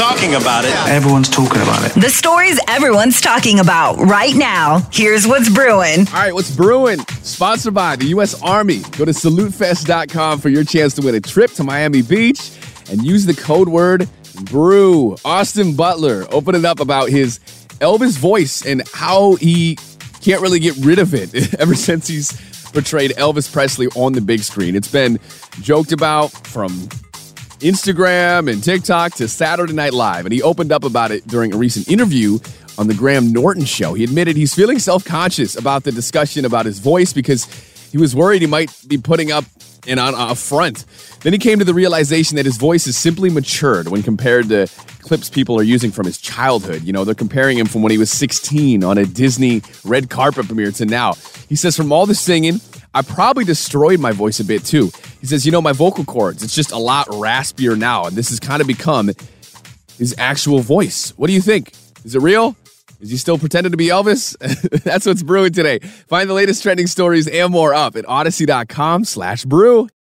talking about it. Everyone's talking about it. The stories everyone's talking about right now. Here's what's brewing. All right, what's brewing? Sponsored by the U.S. Army. Go to salutefest.com for your chance to win a trip to Miami Beach and use the code word brew. Austin Butler opening up about his Elvis voice and how he can't really get rid of it ever since he's portrayed Elvis Presley on the big screen. It's been joked about from Instagram and TikTok to Saturday Night Live, and he opened up about it during a recent interview on the Graham Norton show. He admitted he's feeling self conscious about the discussion about his voice because he was worried he might be putting up an on a front. Then he came to the realization that his voice is simply matured when compared to clips people are using from his childhood. You know, they're comparing him from when he was 16 on a Disney red carpet premiere to now. He says, from all the singing, I probably destroyed my voice a bit too. He says, you know, my vocal cords, it's just a lot raspier now, and this has kind of become his actual voice. What do you think? Is it real? Is he still pretending to be Elvis? That's what's brewing today. Find the latest trending stories and more up at audacy.com slash brew.